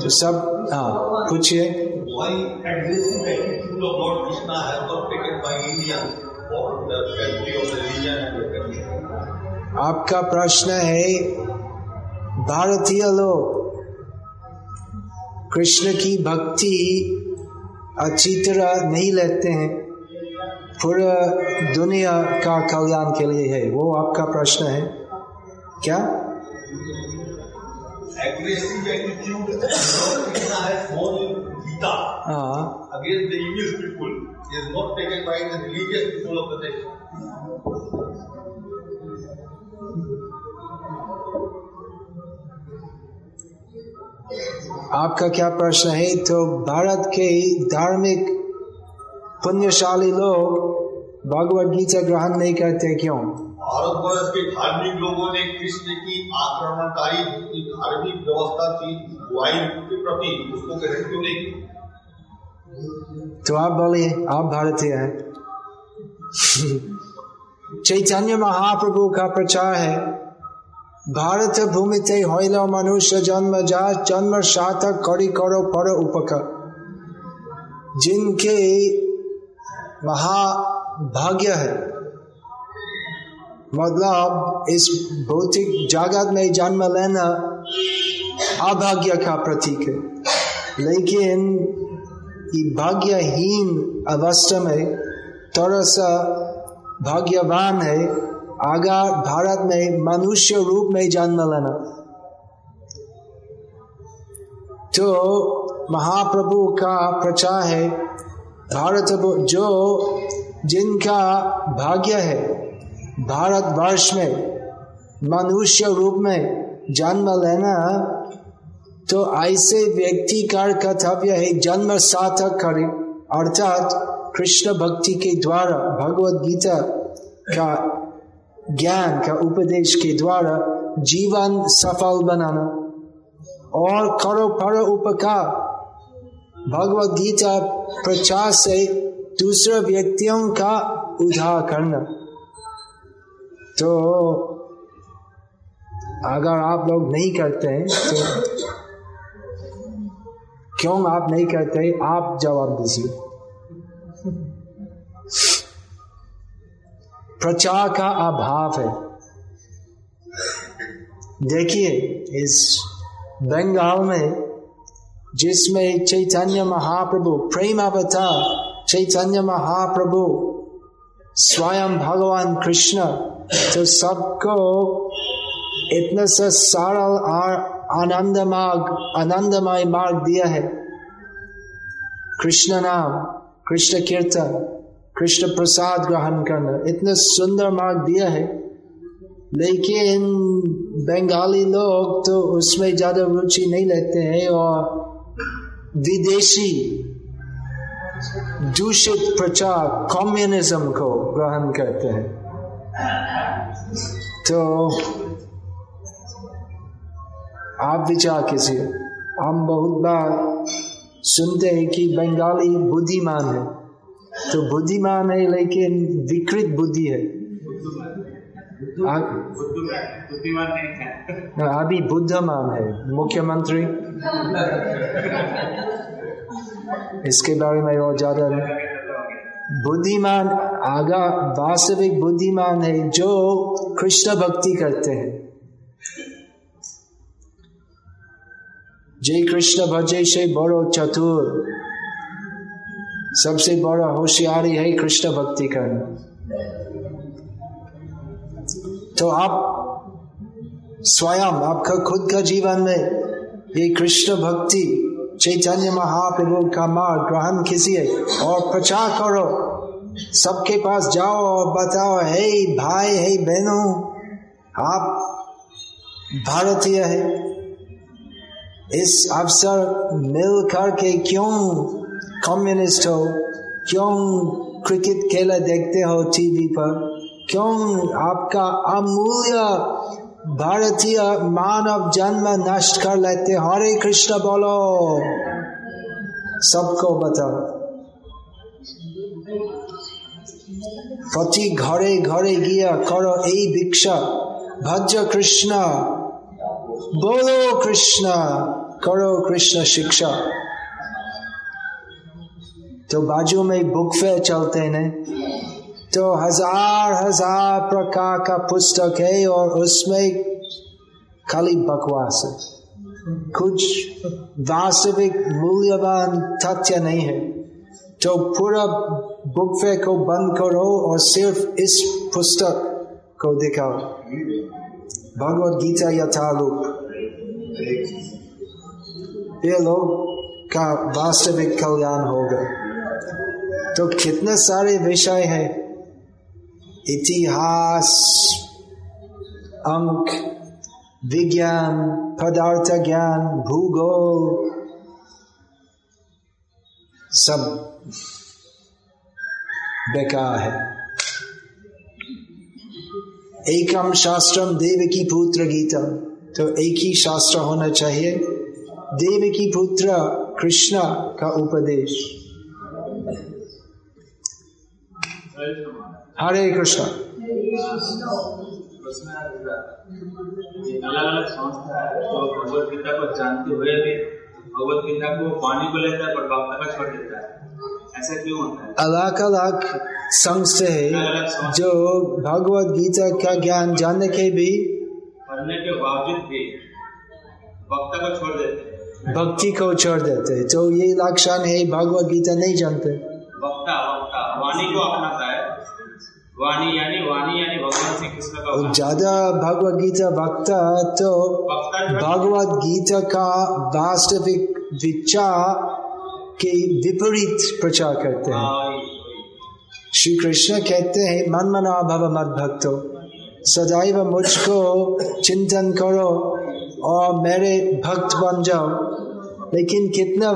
तो सब हाँ पूछिए। आपका प्रश्न है भारतीय लोग कृष्ण की भक्ति अच्छी तरह नहीं लेते हैं। पूरा दुनिया का कल्याण के लिए है वो आपका प्रश्न है। क्या? एग्रेसिव एटीट्यूड कितना है phone Gita against the English people is not taken by the religious people of the देश आपका क्या प्रश्न है? तो भारत के धार्मिक पुण्यशाली लोग भगवत गीता ग्रहण नहीं करते क्यों? भारतवर्ष के धार्मिक लोगों ने कृष्ण की आक्रमणकारी की धार्मिक व्यवस्था की बुआई के प्रति उसको ग्रहण क्यों नहीं किया? तो आप बोलिए, आप भारतीय हैं। चैतन्य महाप्रभु का प्रचार है। भारत भूमि ते होइल मनुष्य जन्म जा, जन्म सार्थक करी करो पर उपकार जिनके महाभाग्य है मतलब इस भौतिक जगत में जन्म लेना अभाग्य का प्रतीक है। लेकिन भाग्यहीन अवस्था में थोड़ा सा भाग्यवान है, आगा भारत में मनुष्य रूप में जन्म लेना। तो महाप्रभु का प्रचार है, भारत जो जिनका भाग्य है भारत वर्ष में, मनुष्य रूप में जन्म लेना तो ऐसे व्यक्ति का कर्तव्य है जन्म सार्थक करे। अर्थात कृष्ण भक्ति के द्वारा, भगवत गीता का ज्ञान का उपदेश के द्वारा जीवन सफल बनाना। और करो पर उपकार, भगवत गीता प्रचार से दूसरे व्यक्तियों का उद्धार करना। तो अगर आप लोग नहीं करते हैं तो क्यों आप नहीं करते? आप जवाब दीजिए। प्रचार का अभाव है। देखिए, इस बंगाल में, जिसमें चैतन्य महाप्रभु, प्रेम अवतार, चैतन्य महाप्रभु, स्वयं भगवान कृष्ण तो सबको इतना सा सरल और आनंद मार्ग आनंदमय मार्ग दिया है। कृष्ण नाम, कृष्ण कीर्तन, कृष्ण प्रसाद ग्रहण करना, इतना सुंदर मार्ग दिया है। लेकिन बंगाली लोग तो उसमें ज़्यादा रुचि नहीं लेते हैं और विदेशी दूषित प्रचार कम्युनिज्म को ग्रहण करते हैं। तो आप विचार कीजिए। हम बहुत बार सुनते हैं कि बंगाली बुद्धिमान है। तो बुद्धिमान है लेकिन विकृत बुद्धि है। अभी बुद्धमान है। मुख्यमंत्री। इसके बारे में और ज़्यादा बुद्धिमान आगा वास्तविक बुद्धिमान है जो कृष्ण भक्ति करते हैं। जय कृष्ण भजे से बड़ो चतुर। सबसे बड़ा होशियारी है कृष्ण भक्ति करना। तो आप स्वयं, आपका खुद का जीवन में ये कृष्ण भक्ति, चैतन्य महाप्रभु का मार्ग ग्रहण कीजिए और प्रचार करो। सबके पास जाओ और बताओ, हे भाई, हे बहनों, आप भारतीय है। इस अवसर मिल करके क्यों कम्युनिस्ट हो? क्यों क्रिकेट खेला देखते हो टीवी पर? क्यों आपका अमूल्य भारतीय मानव जन्म नष्ट कर लेते हरे कृष्ण बोलो। सबको बताओ। पति घरे घरे गया करो ए भिक्षा भज कृष्ण बोलो कृष्ण करो कृष्ण शिक्षा तो बाजू में बुक फेयर चलते हैं तो हज़ार हज़ार प्रकार का पुस्तक है और उसमें खाली बकवास है कुछ वास्तविक मूल्यवान तथ्य नहीं है तो पूरा फेयर को बंद करो और सिर्फ़ इस पुस्तक को दिखाओ। भगवत गीता यथारूप ये लोग का वास्तविक कल्याण होगा तो कितने सारे विषय है? इतिहास, अंक, विज्ञान, पदार्थ ज्ञान, भूगोल, सब। बेकार है। एकम शास्त्रम देव की पुत्र गीता। तो एक ही शास्त्र होना चाहिए। देव की पुत्र कृष्ण का उपदेश। हरे कृष्ण। अलग अलग संस्था है जो भगवत गीता को जानते हुए भी, भगवत गीता को पानी को लेता है पर का छोड़ देता है। ऐसा क्यों होता है? अलग अलग संस्था है जो भगवत गीता का ज्ञान जानने के भी पढ़ने के बावजूद भी वक्ता को छोड़ देते हैं। भक्ति को छोड़ देते तो ये लक्षण है भगवत गीता नहीं जानते। वक्ता वक्ता वाणी को अपनाता है। वाणी यानी वाणी यानी भगवान श्री कृष्ण का ज़्यादा भगवत गीता वक्ता तो है, भगवत गीता का वास्तविक विचार के विपरीत प्रचार करते हैं। श्री कृष्ण कहते हैं मन मना भव मत भक्तो सदैव मुझको चिंतन करो और मेरे भक्त बन जाओ लेकिन कितना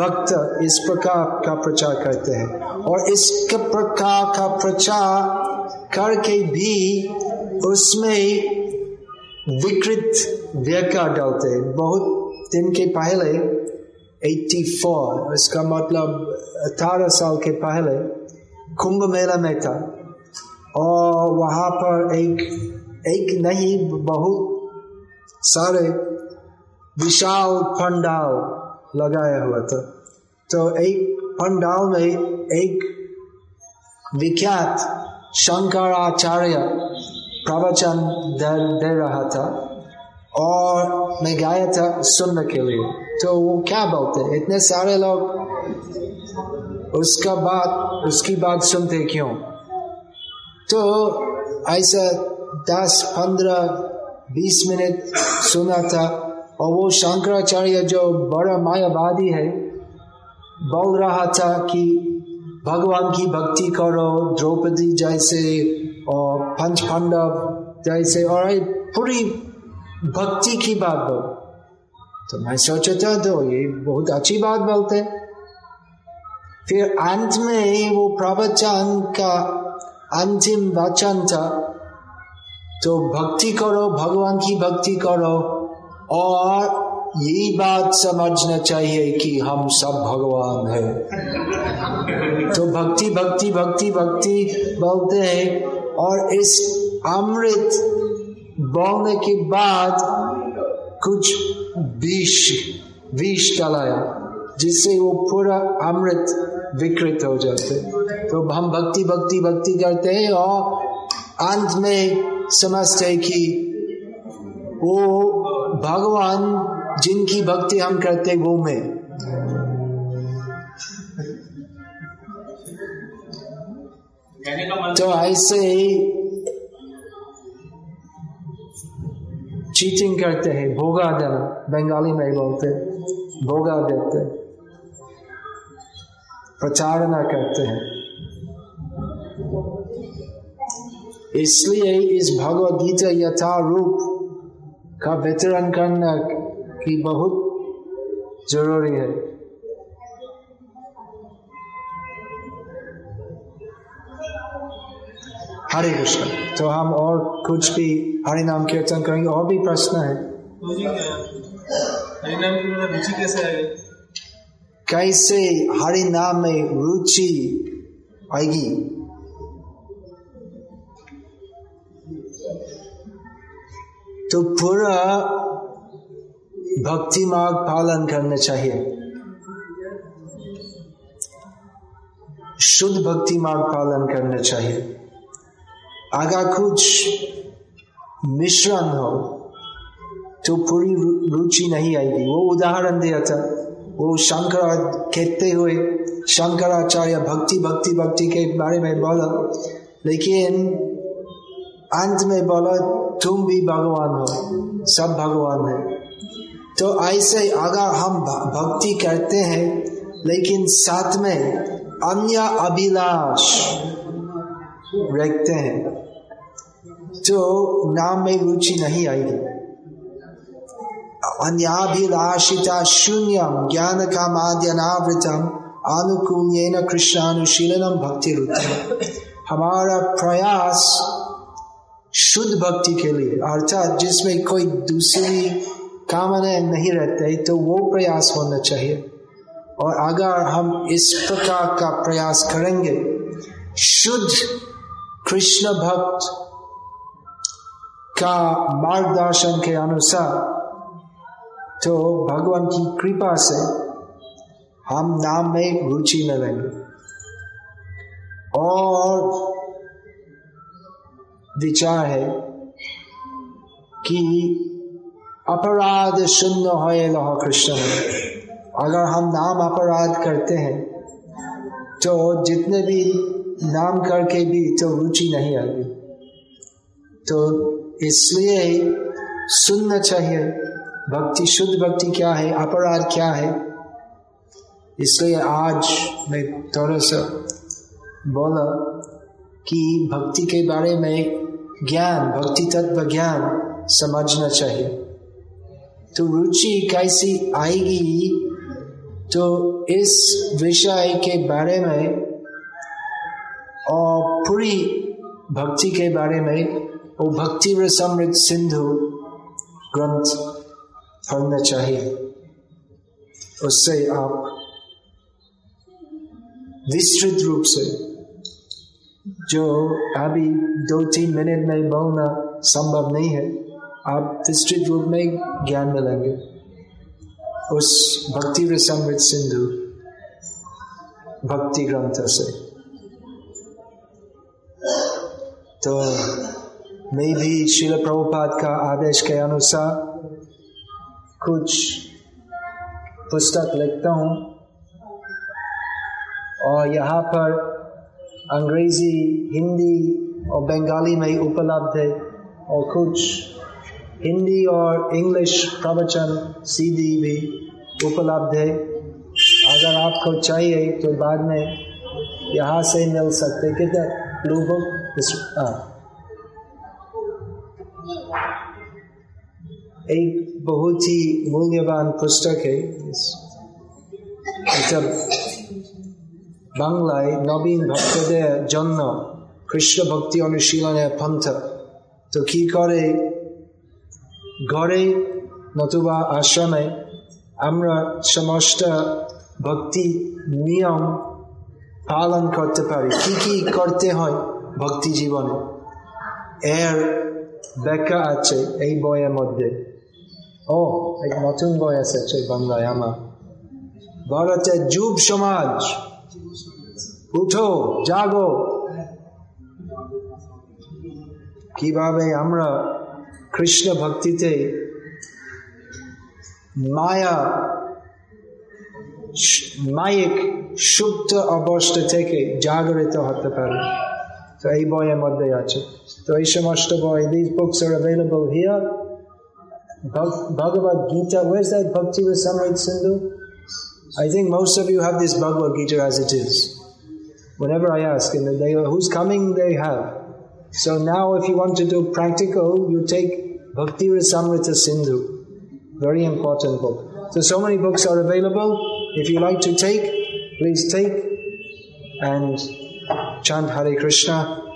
वक्त इस प्रकार का प्रचार करते हैं और इस प्रकार का प्रचार करके भी उसमें विकृत व्याख्या डालते हैं बहुत दिन के पहले 84 इसका मतलब अठारह साल के पहले कुंभ मेला में था और वहाँ पर एक एक नहीं बहुत सारे विशाल पंडाल लगाया हुआ था तो एक पंडाल में एक विख्यात शंकराचार्य प्रवचन दे, दे रहा था और मैं गया था सुनने के लिए तो वो क्या बोलते हैं? इतने सारे लोग उसका बात, उसकी बात सुनते क्यों? तो ऐसा दस, पंद्रह, बीस मिनट सुना था और वो शंकराचार्य जो बड़ा मायावादी है, बोल रहा था कि भगवान की भक्ति करो, द्रौपदी जैसे और पंच पांडव जैसे और पूरी भक्ति की बात बोल। तो मैं सोचा था तो ये बहुत अच्छी बात बोलते फिर अंत में वो प्रवचन का अंतिम वचन था तो भक्ति करो, भगवान की भक्ति करो और यही बात समझना चाहिए कि हम सब भगवान है। तो भक्ति भक्ति भक्ति भक्ति बोलते हैं और इस अमृत बोलने के बाद कुछ विष विष डालाया जिससे वो पूरा अमृत विकृत हो जाते। तो हम भक्ति भक्ति भक्ति करते हैं और अंत में समझते हैं कि वो भगवान जिनकी भक्ति हम करते वो में। मतलब तो ऐसे ही चीटिंग करते हैं, भोगा देना। बंगाली में बोलते भोगा देते प्रचारणा करते हैं। इसलिए इस भगवत गीता यथा रूप का वितरण करना की बहुत ज़रूरी है। हरे कृष्ण। तो हम और कुछ भी हरि नाम कीर्तन करेंगे और भी प्रश्न है। हरिनाम की रुचि कैसे आएगी कैसे हरि नाम में रुचि आएगी? तो पूरा भक्ति मार्ग पालन करना चाहिए। शुद्ध भक्ति मार्ग पालन करना चाहिए। अगर कुछ मिश्रण हो तो पूरी रुचि नहीं आएगी। वो उदाहरण दिया था। वो शंकर कहते हुए, शंकराचार्य भक्ति भक्ति भक्ति के बारे में बोला। लेकिन अंत में बोला, तुम भी भगवान हो, सब भगवान है। तो ऐसे अगर हम भक्ति करते हैं, लेकिन साथ में अन्य अभिलाष रखते हैं। तो नाम में रुचि नहीं आएगी अन्याभिलाषिता शून्यम ज्ञान का माध्यनावृतम अनुकूल्यन कृष्णानुशीलनम भक्ति रुचि हमारा प्रयास शुद्ध भक्ति के लिए, अर्थात जिसमें कोई दूसरी कामना नहीं रहते तो वो प्रयास होना चाहिए। और अगर हम इस प्रकार का प्रयास करेंगे, शुद्ध कृष्ण भक्त का मार्गदर्शन के अनुसार तो भगवान की कृपा से हम नाम में रुचि न लेंगे और विचार है कि अपराध शून्य होए लह कृष्ण। अगर हम नाम अपराध करते हैं तो जितने भी नाम करके भी तो रुचि नहीं आएगी। तो इसलिए सुनना चाहिए, भक्ति, शुद्ध भक्ति क्या है, अपराध क्या है? इसलिए आज मैं थोड़ा सा बोला कि भक्ति के बारे में ज्ञान, भक्ति तत्व ज्ञान समझना चाहिए। तो रुचि कैसी आएगी तो इस विषय के बारे में और पूरी भक्ति के बारे में वो भक्ति समृद्ध सिंधु ग्रंथ पढ़ना चाहिए। उससे आप विस्तृत रूप से जो अभी दो तीन मिनट में बोलना संभव नहीं है, आप विस्तृत रूप में ज्ञान मिलेंगे उस भक्ति समृद्ध सिंधु भक्ति ग्रंथ से। तो मैं भी शिल प्रभुपाद का आदेश के अनुसार कुछ पुस्तक लिखता हूँ और यहाँ पर अंग्रेज़ी हिंदी और बंगाली में उपलब्ध है और कुछ हिंदी और इंग्लिश प्रवचन सीधी भी उपलब्ध है अगर आपको चाहिए तो बाद में यहाँ से मिल सकते कितना बुक এই બહુત মূল্যবান পুস্তকে এটা বাংলায় নবীন ভক্তদের জন্য কৃষ্ণ ভক্তি অনুশীলনের পন্থা। তো কি করে ঘরে নতুবা আসনে আমরা সমস্ত ভক্তি নিয়ম পালন করতে পারি? কি কি করতে হয় ভক্তি জীবনে? এর ব্যাখ্যা আছে এই বইয়ের মধ্যে। ও, এক নতুন বই এসেছে বাংলায় আমার ভারতের যুব সমাজ। উঠো, জাগো। কীভাবে আমরা কৃষ্ণ ভক্তিতে মায়া মায়িক, সুপ্ত অবস্থা থেকে জাগরিত হতে পারে। তো এই বইয়ের মধ্যে আছে। তো এই সমস্ত বই, these books are available Bhagavad Gita where's that Bhakti Rasamrit Sindhu? I think most of you have this Bhagavad Gita as it is. Whenever I ask and they who's coming they have. So now if you want to do practical you take Bhakti Rasamrita Sindhu. Very important book. So so many books are available. If you like to take please take and chant Hare Krishna